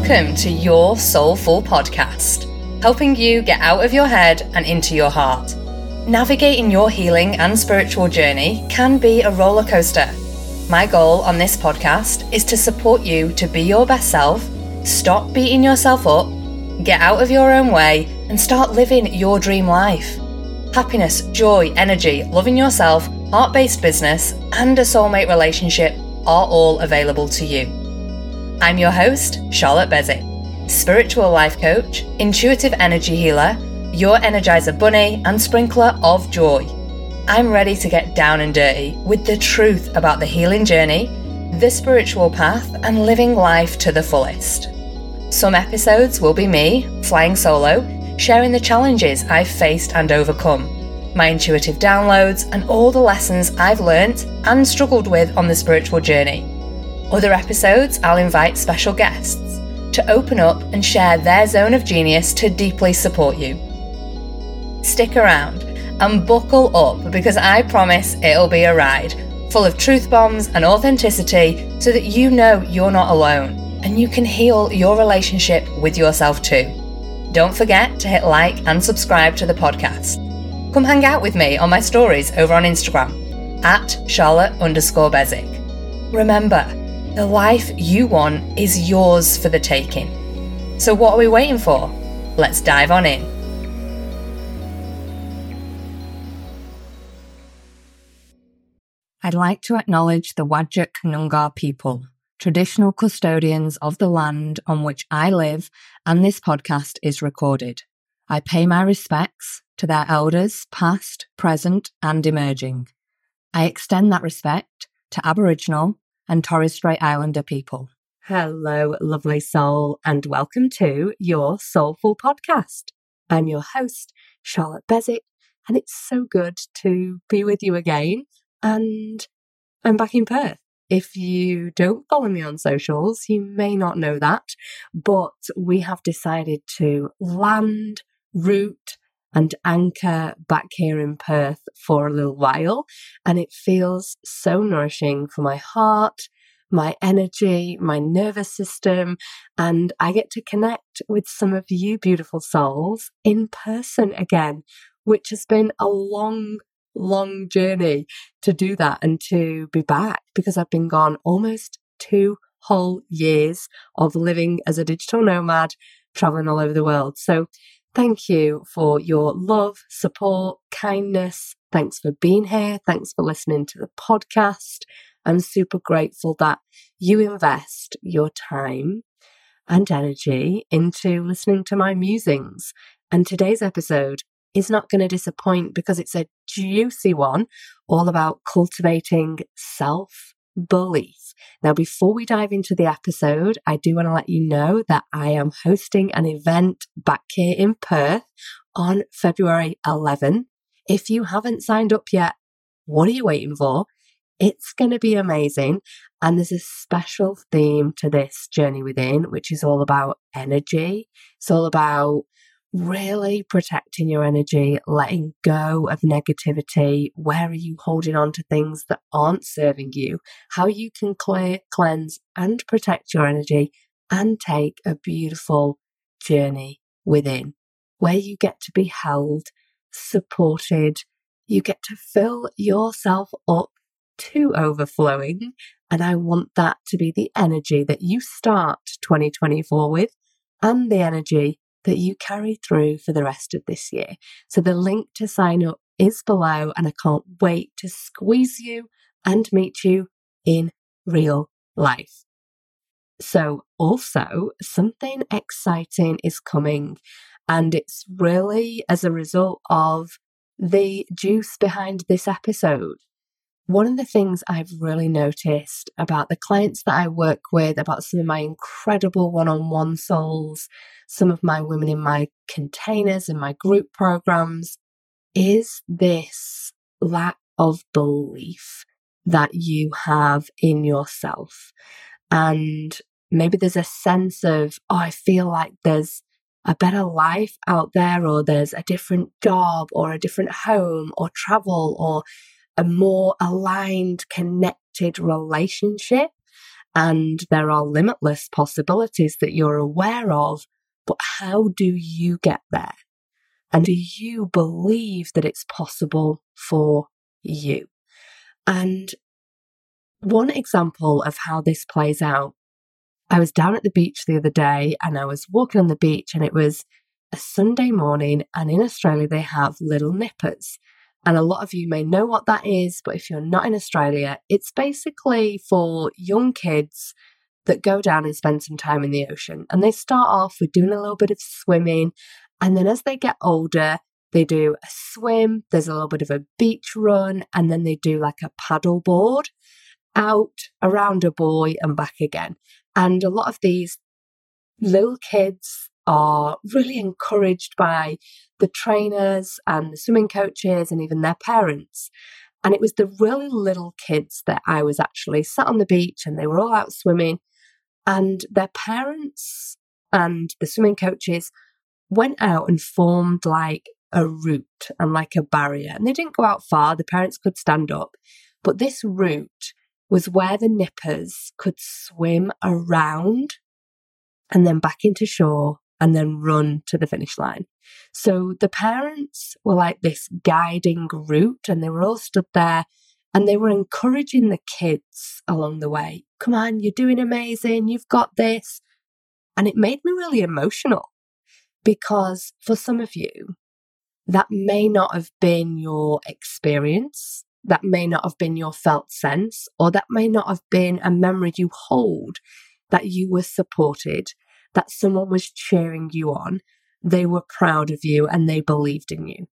Welcome to Your Soulful Podcast, helping you get out of your head and into your heart. Navigating your healing and spiritual journey can be a roller coaster. My goal on this podcast is to support you to be your best self, stop beating yourself up, get out of your own way, and start living your dream life. Happiness, joy, energy, loving yourself, heart based business, and a soulmate relationship are all available to you. I'm your host, Charlotte Beswick, spiritual life coach, intuitive energy healer, your energizer bunny, and sprinkler of joy. I'm ready to get down and dirty with the truth about the healing journey, the spiritual path, and living life to the fullest. Some episodes will be me, flying solo, sharing the challenges I've faced and overcome, my intuitive downloads, and all the lessons I've learnt and struggled with on the spiritual journey. Other episodes, I'll invite special guests to open up and share their zone of genius to deeply support you. Stick around and buckle up because I promise it'll be a ride full of truth bombs and authenticity so that you know you're not alone and you can heal your relationship with yourself too. Don't forget to hit like and subscribe to the podcast. Come hang out with me on my stories over on Instagram at Charlotte underscore Beswick. Remember, the life you want is yours for the taking. So, what are we waiting for? Let's dive on in. I'd like to acknowledge the Whadjuk Noongar people, traditional custodians of the land on which I live and this podcast is recorded. I pay my respects to their elders, past, present, and emerging. I extend that respect to Aboriginal, and Torres Strait Islander people. Hello, lovely soul, and welcome to your Soulful Podcast. I'm your host, Charlotte Beswick, and it's so good to be with you again. And I'm back in Perth. If you don't follow me on socials, you may not know that, but we have decided to land, root, and anchor back here in Perth for a little while. And it feels so nourishing for my heart, my energy, my nervous system. And I get to connect with some of you beautiful souls in person again, which has been a long, long journey to do that and to be back because I've been gone almost two whole years of living as a digital nomad, traveling all over the world. So Thank you for your love, support, kindness. Thanks for being here. Thanks for listening to the podcast. I'm super grateful that you invest your time and energy into listening to my musings. And today's episode is not going to disappoint because it's a juicy one all about cultivating self belief. Now, before we dive into the episode, I do want to let you know that I am hosting an event back here in Perth on February 11. If you haven't signed up yet, what are you waiting for? It's going to be amazing. And there's a special theme to this journey within, which is all about energy. It's all about really protecting your energy, letting go of negativity. Where are you holding on to things that aren't serving you? How you can clear, cleanse, and protect your energy and take a beautiful journey within where you get to be held, supported. You get to fill yourself up to overflowing. And I want that to be the energy that you start 2024 with and the energy that you carry through for the rest of this year. So the link to sign up is below, and I can't wait to squeeze you and meet you in real life. So, also, something exciting is coming, and it's really as a result of the juice behind this episode. One of the things I've really noticed about the clients that I work with, about some of my incredible one on one souls, some of my women in my containers and my group programs, is this lack of belief that you have in yourself. And maybe there's a sense of, oh, I feel like there's a better life out there, or there's a different job, or a different home, or travel, or a more aligned, connected relationship. and there are limitless possibilities that you're aware of, but how do you get there? And do you believe that it's possible for you? And one example of how this plays out, I was down at the beach the other day and I was walking on the beach and it was a Sunday morning. And in Australia, they have little nippers. And a lot of you may know what that is, but if you're not in Australia, it's basically for young kids that go down and spend some time in the ocean. And they start off with doing a little bit of swimming. And then as they get older, they do a swim, there's a little bit of a beach run, and then they do like a paddle board out around a buoy and back again. And a lot of these little kids are really encouraged by the trainers and the swimming coaches and even their parents. And it was the really little kids that I was actually sat on the beach and they were all out swimming. And their parents and the swimming coaches went out and formed like a route and like a barrier. And they didn't go out far, the parents could stand up. But this route was where the nippers could swim around and then back into shore and then run to the finish line. So the parents were like this guiding route and they were all stood there and they were encouraging the kids along the way. Come on, you're doing amazing. You've got this. And it made me really emotional because for some of you, that may not have been your experience. That may not have been your felt sense, or that may not have been a memory you hold that you were supported that someone was cheering you on, they were proud of you and they believed in you.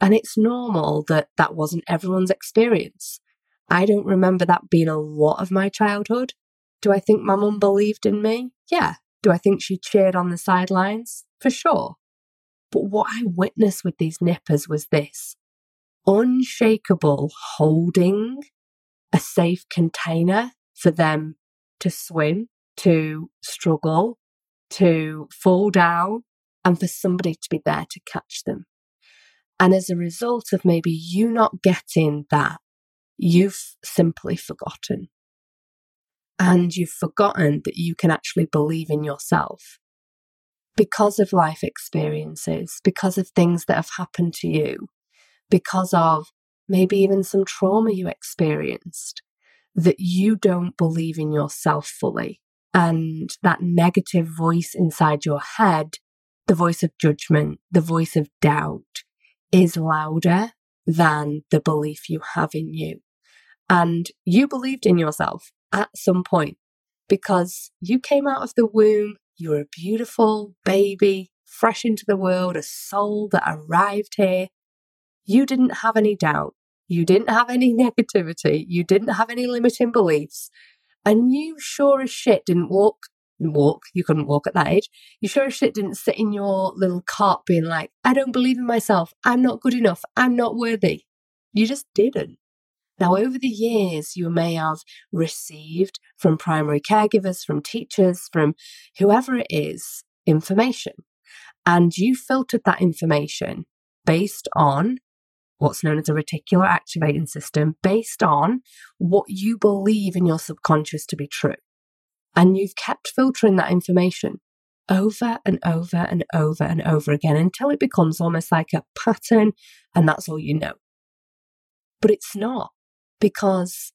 And it's normal that that wasn't everyone's experience. I don't remember that being a lot of my childhood. Do I think my mum believed in me? Yeah. Do I think she cheered on the sidelines? For sure. But what I witnessed with these nippers was this unshakable holding a safe container for them to swim, to struggle, to fall down and for somebody to be there to catch them. And as a result of maybe you not getting that, you've simply forgotten. And you've forgotten that you can actually believe in yourself because of life experiences, because of things that have happened to you, because of maybe even some trauma you experienced, that you don't believe in yourself fully and that negative voice inside your head, the voice of judgment, the voice of doubt is louder than the belief you have in you. And you believed in yourself at some point because you came out of the womb, you were a beautiful baby, fresh into the world, a soul that arrived here. You didn't have any doubt. You didn't have any negativity. You didn't have any limiting beliefs. And you sure as shit didn't walk, walk, you couldn't walk at that age. You sure as shit didn't sit in your little cart being like, I don't believe in myself. I'm not good enough. I'm not worthy. You just didn't. Now, over the years, you may have received from primary caregivers, from teachers, from whoever it is, information. And you filtered that information based on what's known as a reticular activating system based on what you believe in your subconscious to be true. And you've kept filtering that information over and over and over and over again until it becomes almost like a pattern and that's all you know. But it's not because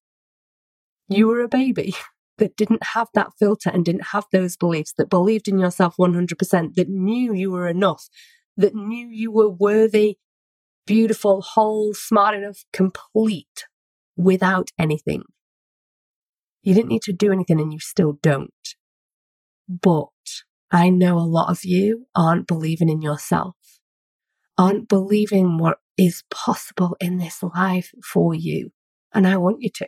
you were a baby that didn't have that filter and didn't have those beliefs, that believed in yourself 100%, that knew you were enough, that knew you were worthy beautiful, whole, smart enough, complete without anything. You didn't need to do anything and you still don't. But I know a lot of you aren't believing in yourself, aren't believing what is possible in this life for you. And I want you to.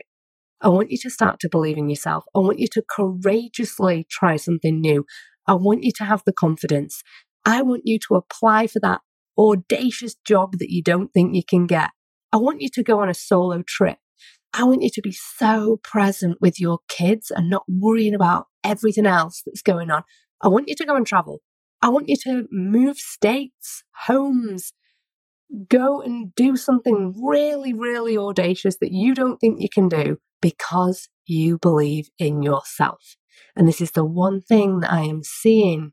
I want you to start to believe in yourself. I want you to courageously try something new. I want you to have the confidence. I want you to apply for that audacious job that you don't think you can get. I want you to go on a solo trip. I want you to be so present with your kids and not worrying about everything else that's going on. I want you to go and travel. I want you to move states, homes, go and do something really, really audacious that you don't think you can do. because you believe in yourself. And this is the one thing that I am seeing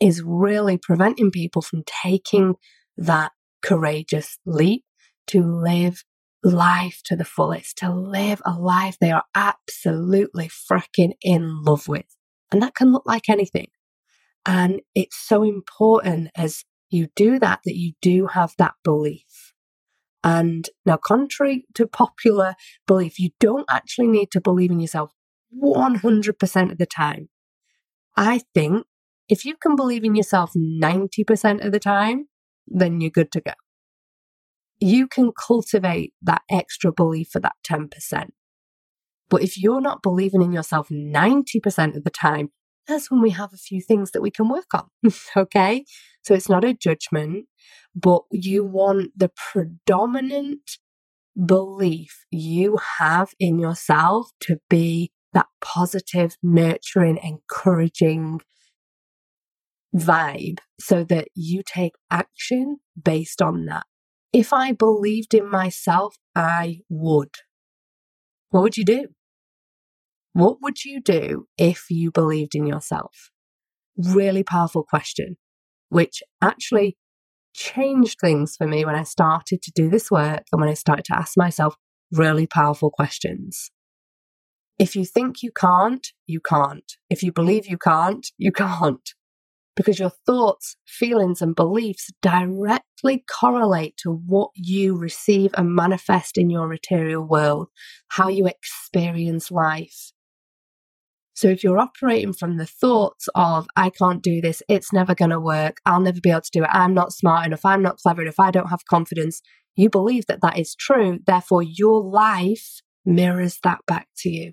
is really preventing people from taking that courageous leap to live life to the fullest, to live a life they are absolutely freaking in love with. And that can look like anything. And it's so important as you do that, that you do have that belief. And now, contrary to popular belief, you don't actually need to believe in yourself 100% of the time. I think if you can believe in yourself 90% of the time, then you're good to go. You can cultivate that extra belief for that 10%. But if you're not believing in yourself 90% of the time, that's when we have a few things that we can work on. okay. So it's not a judgment, but you want the predominant belief you have in yourself to be that positive, nurturing, encouraging vibe so that you take action based on that. If I believed in myself, I would. What would you do? What would you do if you believed in yourself? Really powerful question, which actually changed things for me when I started to do this work and when I started to ask myself really powerful questions. If you think you can't, you can't. If you believe you can't, you can't. Because your thoughts, feelings, and beliefs directly correlate to what you receive and manifest in your material world, how you experience life. So if you're operating from the thoughts of, I can't do this, it's never going to work, I'll never be able to do it, I'm not smart enough, I'm not clever enough, I don't have confidence, you believe that that is true. Therefore, your life mirrors that back to you.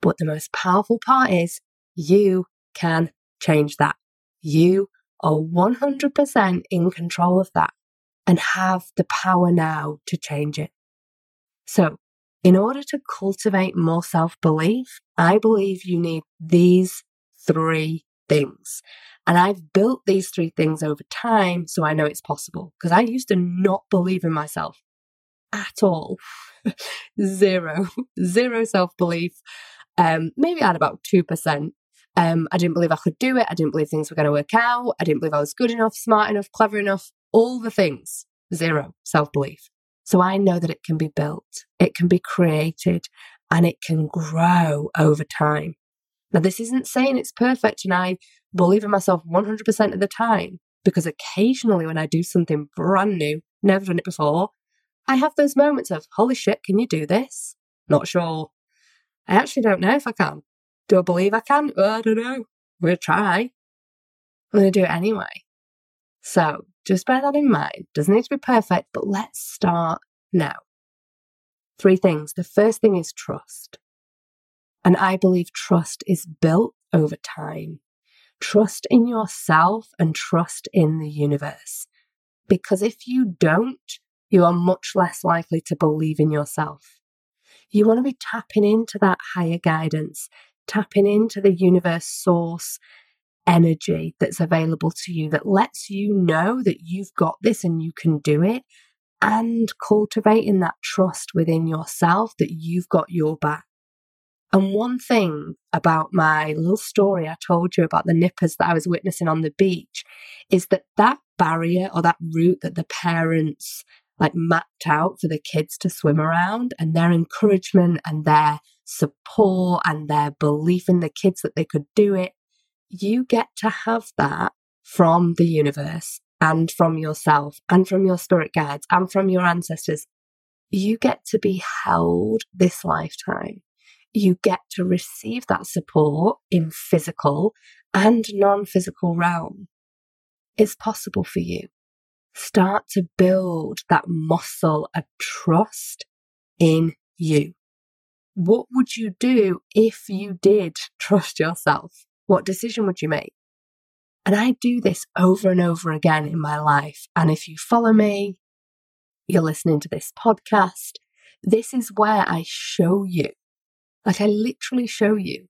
But the most powerful part is you can change that. You are 100% in control of that and have the power now to change it. So in order to cultivate more self belief, I believe you need these three things. And I've built these three things over time so I know it's possible because I used to not believe in myself at all. zero, zero self belief. Um, maybe I had about 2%. Um, I didn't believe I could do it. I didn't believe things were going to work out. I didn't believe I was good enough, smart enough, clever enough, all the things. Zero self belief. So I know that it can be built, it can be created, and it can grow over time. Now, this isn't saying it's perfect and I believe in myself 100% of the time, because occasionally when I do something brand new, never done it before, I have those moments of, holy shit, can you do this? Not sure. I actually don't know if I can. Do I believe I can? I don't know. We'll try. I'm going to do it anyway. So just bear that in mind. Doesn't need to be perfect, but let's start now. Three things. The first thing is trust. And I believe trust is built over time. Trust in yourself and trust in the universe. Because if you don't, you are much less likely to believe in yourself. You want to be tapping into that higher guidance, tapping into the universe source energy that's available to you that lets you know that you've got this and you can do it, and cultivating that trust within yourself that you've got your back. And one thing about my little story I told you about the nippers that I was witnessing on the beach is that that barrier or that route that the parents like mapped out for the kids to swim around and their encouragement and their support and their belief in the kids that they could do it you get to have that from the universe and from yourself and from your spirit guides and from your ancestors. You get to be held this lifetime. You get to receive that support in physical and non physical realm. It's possible for you. Start to build that muscle of trust in you. What would you do if you did trust yourself? What decision would you make? And I do this over and over again in my life. And if you follow me, you're listening to this podcast, this is where I show you. Like I literally show you.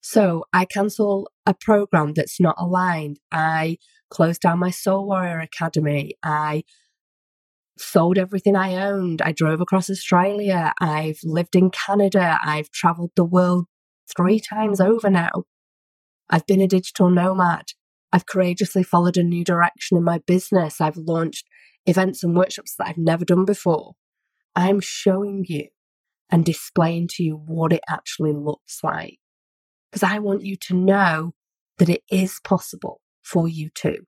So I cancel a program that's not aligned. I close down my Soul Warrior Academy. I sold everything I owned. I drove across Australia. I've lived in Canada. I've traveled the world three times over now. I've been a digital nomad. I've courageously followed a new direction in my business. I've launched events and workshops that I've never done before. I'm showing you and displaying to you what it actually looks like. Because I want you to know that it is possible for you too.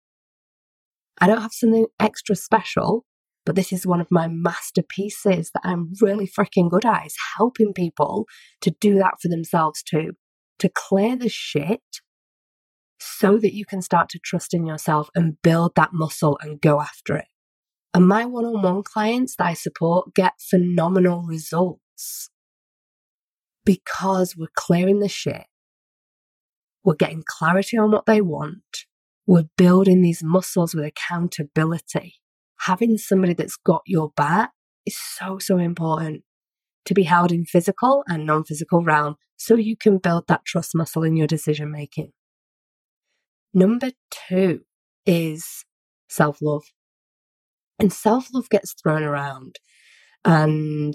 I don't have something extra special, but this is one of my masterpieces that I'm really freaking good at is helping people to do that for themselves too, to clear the shit so that you can start to trust in yourself and build that muscle and go after it. And my one on one clients that I support get phenomenal results because we're clearing the shit. We're getting clarity on what they want. We're building these muscles with accountability. Having somebody that's got your back is so, so important to be held in physical and non physical realm so you can build that trust muscle in your decision making. Number two is self love. And self love gets thrown around. And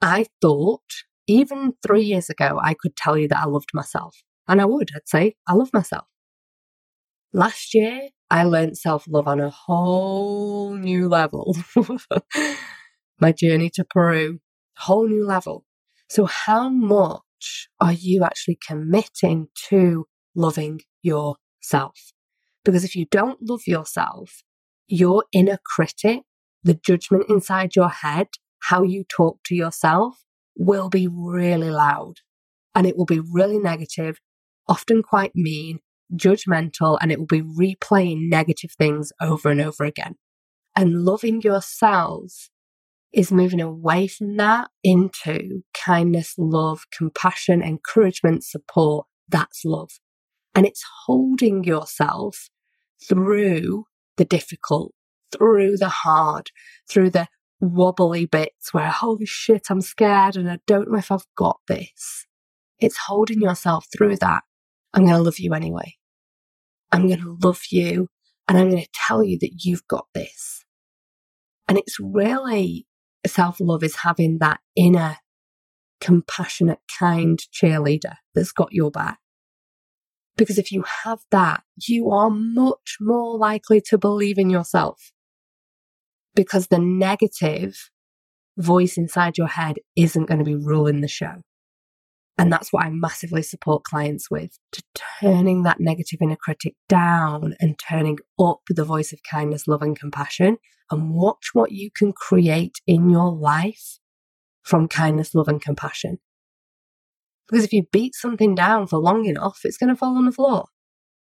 I thought even three years ago, I could tell you that I loved myself. And I would, I'd say, I love myself. Last year, I learned self love on a whole new level. My journey to Peru, whole new level. So, how much are you actually committing to loving yourself? Because if you don't love yourself, your inner critic, the judgment inside your head, how you talk to yourself will be really loud and it will be really negative, often quite mean, judgmental, and it will be replaying negative things over and over again. And loving yourselves is moving away from that into kindness, love, compassion, encouragement, support. That's love. And it's holding yourself through the difficult, through the hard, through the wobbly bits where, holy shit, I'm scared and I don't know if I've got this. It's holding yourself through that. I'm going to love you anyway. I'm going to love you and I'm going to tell you that you've got this. And it's really self love is having that inner compassionate, kind cheerleader that's got your back. Because if you have that, you are much more likely to believe in yourself. Because the negative voice inside your head isn't going to be ruling the show. And that's what I massively support clients with to turning that negative inner critic down and turning up the voice of kindness, love, and compassion. And watch what you can create in your life from kindness, love, and compassion. Because if you beat something down for long enough, it's going to fall on the floor.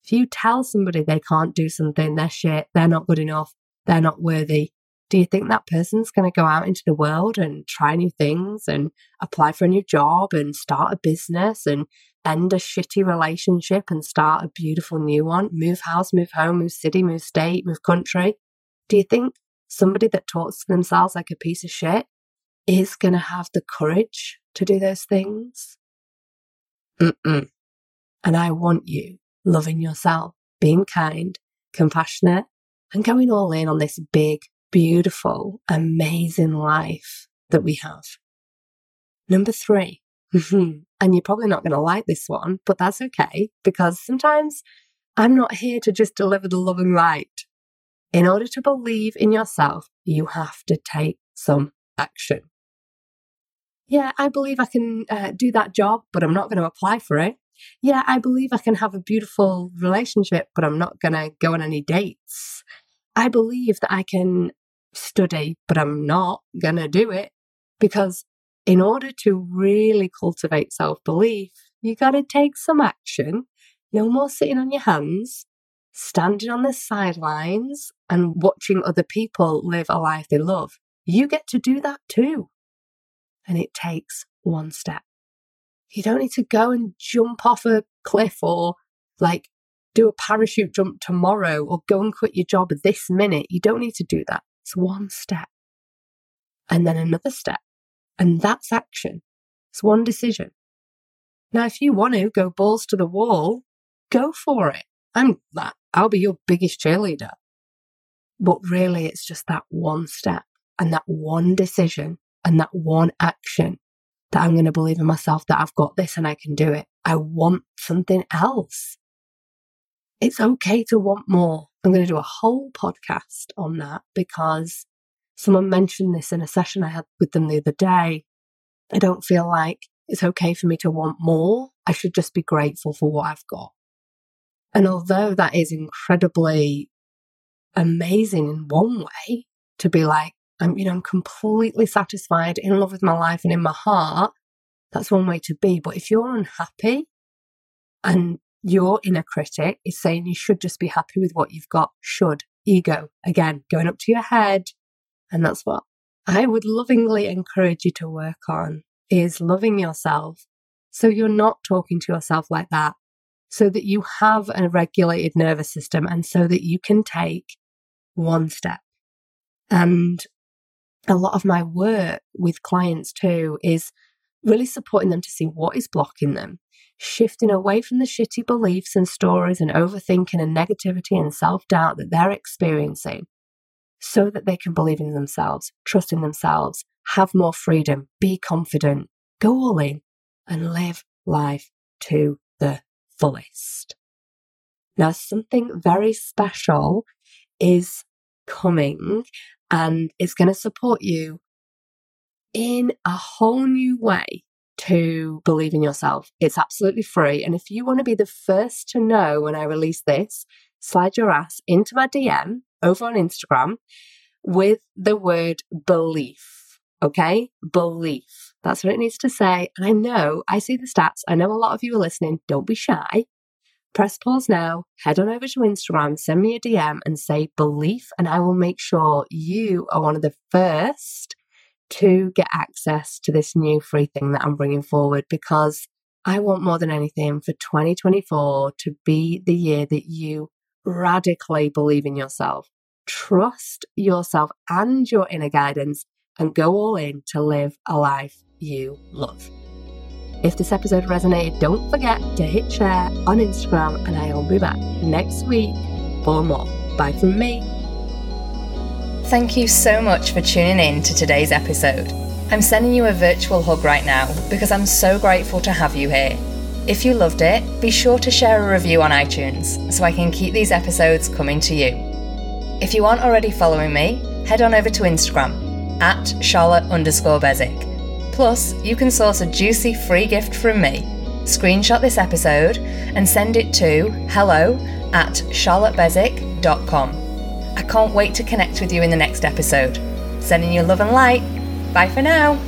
If you tell somebody they can't do something, they're shit, they're not good enough, they're not worthy, do you think that person's going to go out into the world and try new things and apply for a new job and start a business and end a shitty relationship and start a beautiful new one? Move house, move home, move city, move state, move country. Do you think somebody that talks to themselves like a piece of shit is going to have the courage to do those things? Mm-mm. And I want you loving yourself, being kind, compassionate, and going all in on this big, beautiful, amazing life that we have. Number three, and you're probably not going to like this one, but that's okay because sometimes I'm not here to just deliver the loving light. In order to believe in yourself, you have to take some action yeah, I believe I can uh, do that job, but I'm not going to apply for it. Yeah, I believe I can have a beautiful relationship, but I'm not going to go on any dates. I believe that I can study, but I'm not going to do it because in order to really cultivate self belief, you got to take some action. No more sitting on your hands, standing on the sidelines and watching other people live a life they love. You get to do that too and it takes one step. You don't need to go and jump off a cliff or like do a parachute jump tomorrow or go and quit your job this minute. You don't need to do that. It's one step and then another step. And that's action. It's one decision. Now, if you want to go balls to the wall, go for it. I'm that. I'll be your biggest cheerleader. But really, it's just that one step and that one decision and that one action that I'm going to believe in myself that I've got this and I can do it. I want something else. It's okay to want more. I'm going to do a whole podcast on that because someone mentioned this in a session I had with them the other day. I don't feel like it's okay for me to want more. I should just be grateful for what I've got. And although that is incredibly amazing in one way to be like, I'm, you know, I'm completely satisfied, in love with my life and in my heart. That's one way to be. But if you're unhappy and your inner critic is saying you should just be happy with what you've got, should, ego, again, going up to your head. And that's what I would lovingly encourage you to work on is loving yourself. So you're not talking to yourself like that, so that you have a regulated nervous system and so that you can take one step. And a lot of my work with clients too is really supporting them to see what is blocking them, shifting away from the shitty beliefs and stories and overthinking and negativity and self doubt that they're experiencing so that they can believe in themselves, trust in themselves, have more freedom, be confident, go all in and live life to the fullest. Now, something very special is coming and it's going to support you in a whole new way to believe in yourself. It's absolutely free. And if you want to be the first to know when I release this, slide your ass into my DM over on Instagram with the word belief. Okay? Belief. That's what it needs to say. And I know, I see the stats. I know a lot of you are listening. Don't be shy press pause now, head on over to Instagram, send me a DM and say belief, and I will make sure you are one of the first to get access to this new free thing that I'm bringing forward because I want more than anything for 2024 to be the year that you radically believe in yourself, trust yourself and your inner guidance, and go all in to live a life you love. If this episode resonated, don't forget to hit share on Instagram, and I'll be back next week for more. Bye from me. Thank you so much for tuning in to today's episode. I'm sending you a virtual hug right now because I'm so grateful to have you here. If you loved it, be sure to share a review on iTunes so I can keep these episodes coming to you. If you aren't already following me, head on over to Instagram at Charlotte underscore Beswick Plus, you can source a juicy free gift from me. Screenshot this episode and send it to hello at charlottebeswick.com. I can't wait to connect with you in the next episode. Sending you love and light. Bye for now.